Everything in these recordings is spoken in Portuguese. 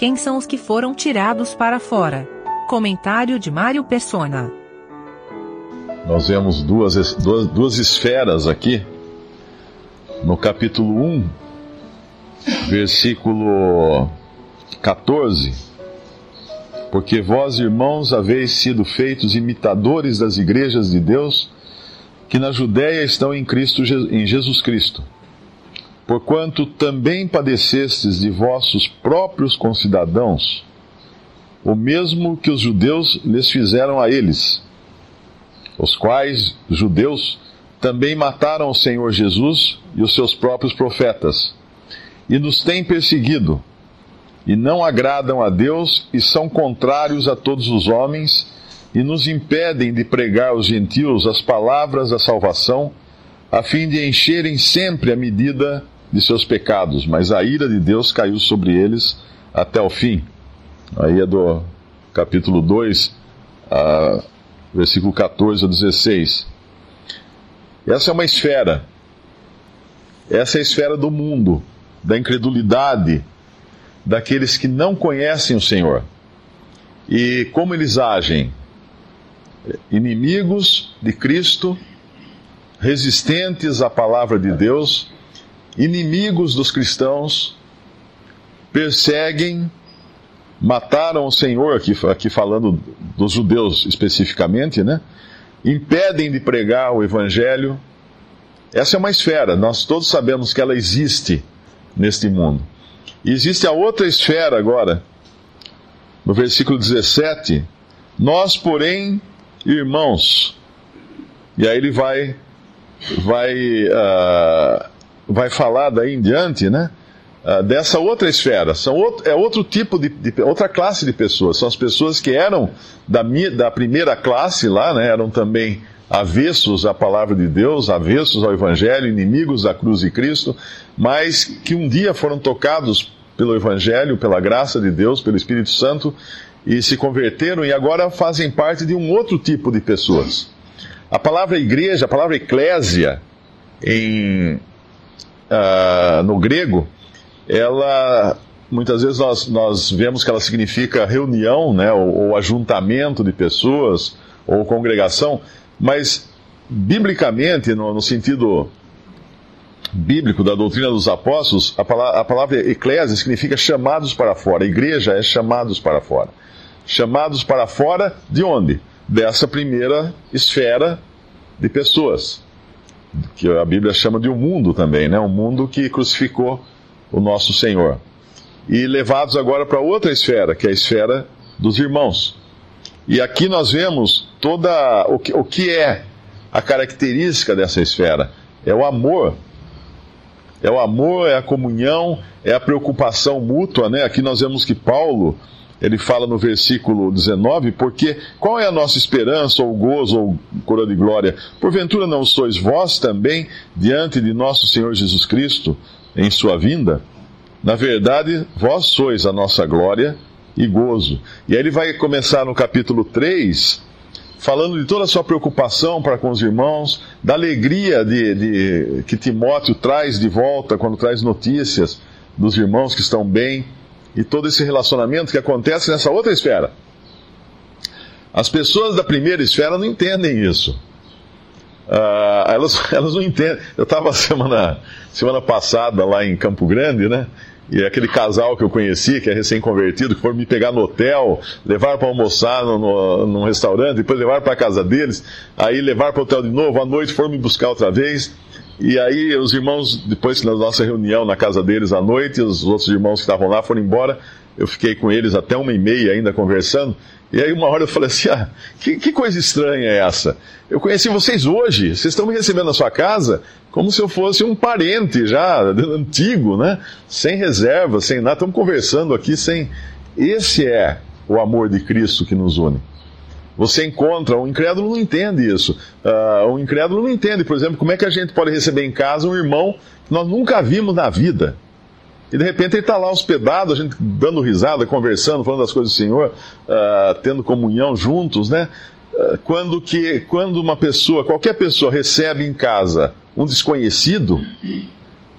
Quem são os que foram tirados para fora? Comentário de Mário Persona. Nós vemos duas, duas, duas esferas aqui. No capítulo 1, versículo 14. Porque vós, irmãos, haveis sido feitos imitadores das igrejas de Deus que na Judéia estão em Cristo em Jesus Cristo. Porquanto também padecestes de vossos próprios concidadãos, o mesmo que os judeus lhes fizeram a eles, os quais judeus também mataram o Senhor Jesus e os seus próprios profetas, e nos têm perseguido, e não agradam a Deus e são contrários a todos os homens e nos impedem de pregar aos gentios as palavras da salvação, a fim de encherem sempre a medida de seus pecados, mas a ira de Deus caiu sobre eles até o fim. Aí é do capítulo 2, versículo 14 a 16. Essa é uma esfera. Essa é a esfera do mundo, da incredulidade, daqueles que não conhecem o Senhor. E como eles agem? inimigos de Cristo, resistentes à palavra de Deus, inimigos dos cristãos, perseguem, mataram o Senhor, aqui, aqui falando dos judeus especificamente, né? Impedem de pregar o Evangelho. Essa é uma esfera, nós todos sabemos que ela existe neste mundo. E existe a outra esfera agora, no versículo 17. Nós, porém, irmãos. E aí ele vai vai uh, vai falar daí em diante, né? Uh, dessa outra esfera. São outro, é outro tipo de, de, outra classe de pessoas. São as pessoas que eram da, da primeira classe lá, né? Eram também avessos à palavra de Deus, avessos ao Evangelho, inimigos da cruz de Cristo, mas que um dia foram tocados pelo Evangelho, pela graça de Deus, pelo Espírito Santo, e se converteram e agora fazem parte de um outro tipo de pessoas. A palavra igreja, a palavra eclésia, em, uh, no grego, ela muitas vezes nós, nós vemos que ela significa reunião, né, ou, ou ajuntamento de pessoas, ou congregação, mas biblicamente, no, no sentido bíblico da doutrina dos apóstolos, a palavra, a palavra eclésia significa chamados para fora. A igreja é chamados para fora chamados para fora de onde? Dessa primeira esfera de pessoas, que a Bíblia chama de um mundo também, né? Um mundo que crucificou o nosso Senhor. E levados agora para outra esfera, que é a esfera dos irmãos. E aqui nós vemos toda o que, o que é a característica dessa esfera. É o amor. É o amor, é a comunhão, é a preocupação mútua, né? Aqui nós vemos que Paulo ele fala no versículo 19, porque qual é a nossa esperança, ou gozo, ou coroa de glória? Porventura não sois vós também diante de nosso Senhor Jesus Cristo em sua vinda? Na verdade, vós sois a nossa glória e gozo. E aí ele vai começar no capítulo 3, falando de toda a sua preocupação para com os irmãos, da alegria de, de, que Timóteo traz de volta quando traz notícias dos irmãos que estão bem e todo esse relacionamento que acontece nessa outra esfera. As pessoas da primeira esfera não entendem isso. Uh, elas, elas não entendem. Eu estava semana, semana passada lá em Campo Grande, né? E aquele casal que eu conheci, que é recém-convertido, que foram me pegar no hotel, levar para almoçar no, no, num restaurante, depois levar para a casa deles, aí levar para o hotel de novo, à noite foram me buscar outra vez. E aí os irmãos, depois da nossa reunião na casa deles à noite, os outros irmãos que estavam lá foram embora. Eu fiquei com eles até uma e meia ainda conversando. E aí uma hora eu falei assim, ah, que, que coisa estranha é essa? Eu conheci vocês hoje, vocês estão me recebendo na sua casa como se eu fosse um parente já, antigo, né? Sem reserva, sem nada, estamos conversando aqui sem... Esse é o amor de Cristo que nos une. Você encontra, um incrédulo não entende isso. Uh, um incrédulo não entende, por exemplo, como é que a gente pode receber em casa um irmão que nós nunca vimos na vida. E de repente ele está lá hospedado, a gente dando risada, conversando, falando das coisas do Senhor, uh, tendo comunhão juntos, né? Uh, quando, que, quando uma pessoa, qualquer pessoa recebe em casa um desconhecido,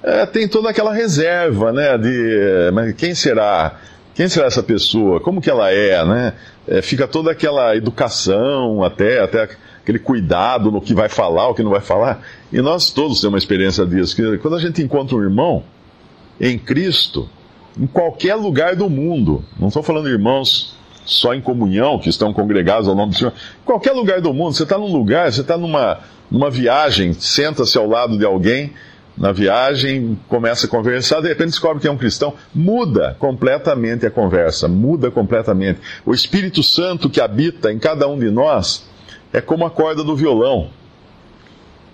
é, tem toda aquela reserva, né? De mas quem será? Quem será essa pessoa? Como que ela é, né? É, fica toda aquela educação, até, até aquele cuidado no que vai falar, o que não vai falar. E nós todos temos uma experiência disso. Que quando a gente encontra um irmão em Cristo, em qualquer lugar do mundo, não estou falando irmãos só em comunhão, que estão congregados ao nome do Senhor, em qualquer lugar do mundo, você está num lugar, você está numa, numa viagem, senta-se ao lado de alguém na viagem, começa a conversar, de repente descobre que é um cristão, muda completamente a conversa, muda completamente. O Espírito Santo que habita em cada um de nós é como a corda do violão.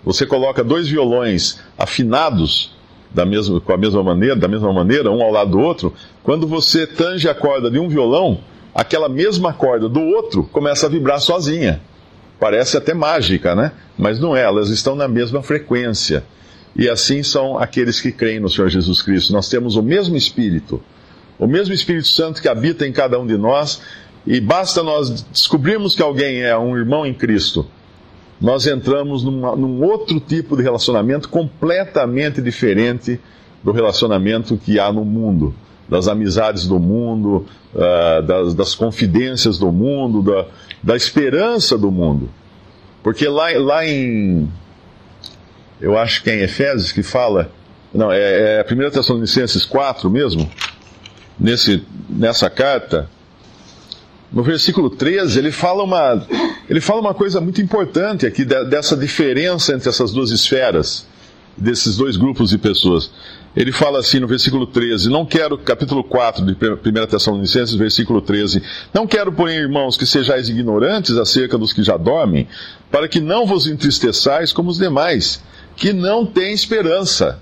Você coloca dois violões afinados da mesma, com a mesma maneira, da mesma maneira, um ao lado do outro, quando você tange a corda de um violão, aquela mesma corda do outro começa a vibrar sozinha. Parece até mágica, né? Mas não é, elas estão na mesma frequência. E assim são aqueles que creem no Senhor Jesus Cristo. Nós temos o mesmo Espírito, o mesmo Espírito Santo que habita em cada um de nós, e basta nós descobrirmos que alguém é um irmão em Cristo, nós entramos numa, num outro tipo de relacionamento completamente diferente do relacionamento que há no mundo, das amizades do mundo, uh, das, das, confidências do mundo, da, da esperança do mundo. Porque lá, lá em eu acho que é em Efésios que fala, não, é, é 1 Tessalonicenses 4 mesmo, nesse, nessa carta, no versículo 13, ele fala uma, ele fala uma coisa muito importante aqui, dessa diferença entre essas duas esferas, desses dois grupos de pessoas. Ele fala assim no versículo 13, não quero, capítulo 4 de 1 Tessalonicenses, versículo 13, não quero, porém, irmãos, que sejais ignorantes acerca dos que já dormem, para que não vos entristeçais como os demais, que não tem esperança.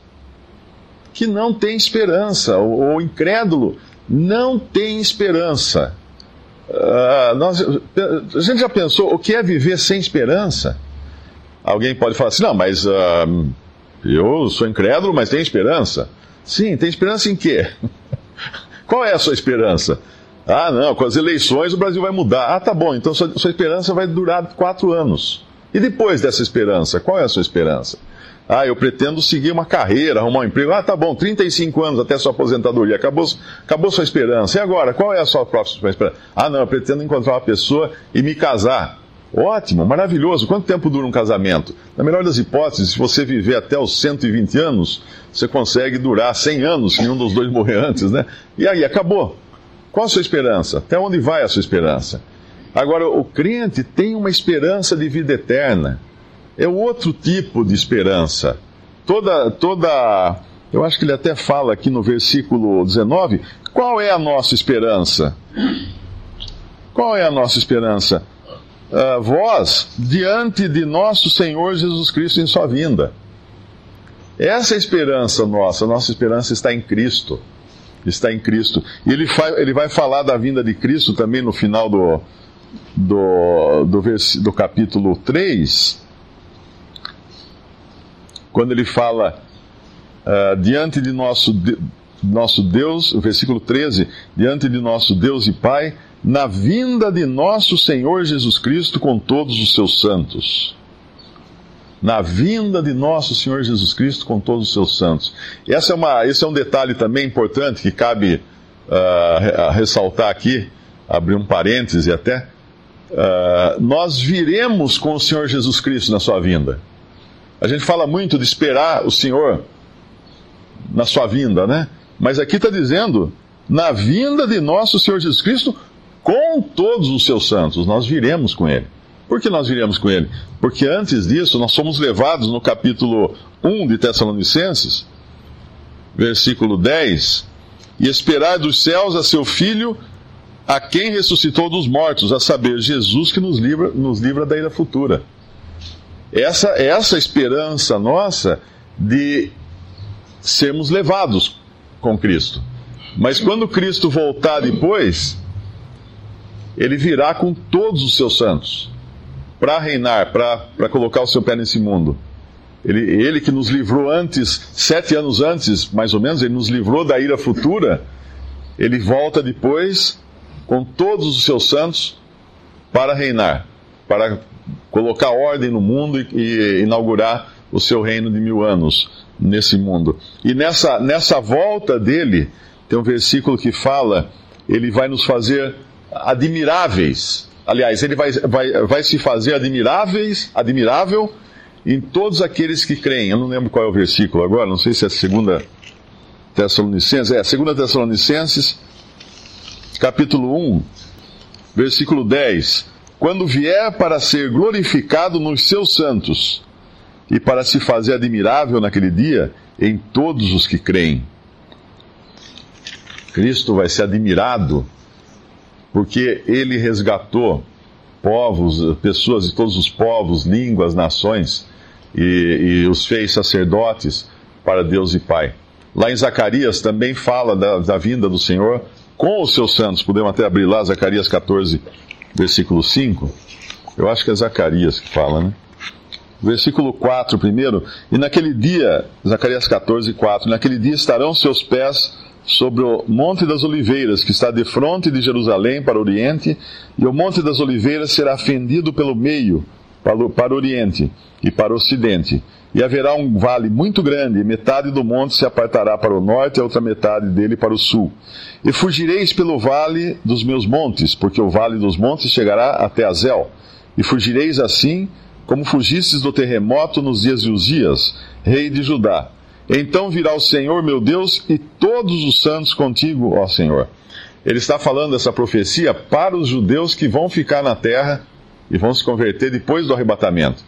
Que não tem esperança. O, o incrédulo não tem esperança. Uh, nós, a gente já pensou o que é viver sem esperança? Alguém pode falar assim: não, mas uh, eu sou incrédulo, mas tenho esperança. Sim, tem esperança em quê? Qual é a sua esperança? Ah, não, com as eleições o Brasil vai mudar. Ah, tá bom, então sua, sua esperança vai durar quatro anos. E depois dessa esperança, qual é a sua esperança? Ah, eu pretendo seguir uma carreira, arrumar um emprego. Ah, tá bom, 35 anos até sua aposentadoria. Acabou, acabou sua esperança. E agora, qual é a sua próxima esperança? Ah, não, eu pretendo encontrar uma pessoa e me casar. Ótimo, maravilhoso. Quanto tempo dura um casamento? Na melhor das hipóteses, se você viver até os 120 anos, você consegue durar 100 anos se nenhum dos dois morrer antes, né? E aí, acabou. Qual a sua esperança? Até onde vai a sua esperança? Agora, o crente tem uma esperança de vida eterna é outro tipo de esperança. Toda, toda, eu acho que ele até fala aqui no versículo 19, qual é a nossa esperança? Qual é a nossa esperança? Uh, vós, diante de nosso Senhor Jesus Cristo em sua vinda. Essa é a esperança nossa, nossa esperança está em Cristo. Está em Cristo. E ele, ele vai falar da vinda de Cristo também no final do, do, do, do capítulo 3 quando ele fala uh, diante de nosso, de, nosso Deus, o versículo 13, diante de nosso Deus e Pai, na vinda de nosso Senhor Jesus Cristo com todos os seus santos. Na vinda de nosso Senhor Jesus Cristo com todos os seus santos. Essa é uma, esse é um detalhe também importante que cabe uh, ressaltar aqui, abrir um parêntese até. Uh, nós viremos com o Senhor Jesus Cristo na sua vinda. A gente fala muito de esperar o Senhor na sua vinda, né? Mas aqui está dizendo, na vinda de nosso Senhor Jesus Cristo, com todos os seus santos, nós viremos com Ele. Por que nós viremos com Ele? Porque antes disso, nós somos levados no capítulo 1 de Tessalonicenses, versículo 10, e esperar dos céus a seu Filho, a quem ressuscitou dos mortos, a saber, Jesus que nos livra, nos livra da ira futura. Essa, essa esperança nossa de sermos levados com Cristo. Mas quando Cristo voltar depois, ele virá com todos os seus santos para reinar, para colocar o seu pé nesse mundo. Ele, ele que nos livrou antes, sete anos antes, mais ou menos, ele nos livrou da ira futura. Ele volta depois com todos os seus santos para reinar, para colocar ordem no mundo e, e inaugurar o seu reino de mil anos nesse mundo. E nessa, nessa volta dele, tem um versículo que fala ele vai nos fazer admiráveis. Aliás, ele vai, vai, vai se fazer admiráveis, admirável em todos aqueles que creem. Eu não lembro qual é o versículo agora, não sei se é segunda Tessalonicenses, é, segunda Tessalonicenses, capítulo 1, versículo 10. Quando vier para ser glorificado nos seus santos e para se fazer admirável naquele dia em todos os que creem. Cristo vai ser admirado porque ele resgatou povos, pessoas de todos os povos, línguas, nações e, e os fez sacerdotes para Deus e Pai. Lá em Zacarias também fala da, da vinda do Senhor com os seus santos. Podemos até abrir lá Zacarias 14, versículo 5. Eu acho que é Zacarias que fala, né? Versículo 4 primeiro. E naquele dia, Zacarias 14, 4. Naquele dia estarão seus pés sobre o Monte das Oliveiras, que está de frente de Jerusalém para o Oriente, e o Monte das Oliveiras será fendido pelo meio para o, Oriente e para o Ocidente. E haverá um vale muito grande, metade do monte se apartará para o norte, e a outra metade dele para o sul. E fugireis pelo vale dos meus montes, porque o vale dos montes chegará até Azel. E fugireis assim, como fugistes do terremoto nos dias de Uzias, rei de Judá então virá o Senhor meu Deus e todos os santos contigo, ó Senhor. Ele está falando essa profecia para os judeus que vão ficar na terra e vão se converter depois do arrebatamento.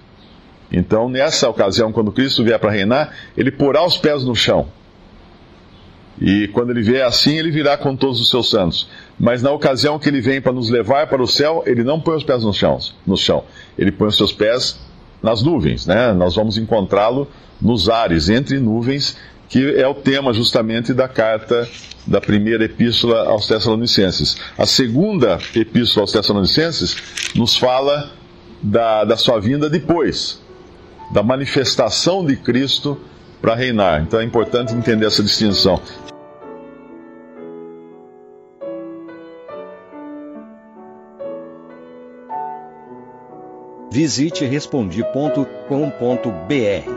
Então, nessa ocasião, quando Cristo vier para reinar, ele porá os pés no chão. E quando ele vier assim, ele virá com todos os seus santos. Mas na ocasião que ele vem para nos levar para o céu, ele não põe os pés no chão, no chão. Ele põe os seus pés nas nuvens, né? Nós vamos encontrá-lo nos ares, entre nuvens, que é o tema justamente da carta da primeira epístola aos Tessalonicenses. A segunda epístola aos Tessalonicenses nos fala da, da sua vinda depois, da manifestação de Cristo para reinar. Então é importante entender essa distinção. Visite respondi.com.br.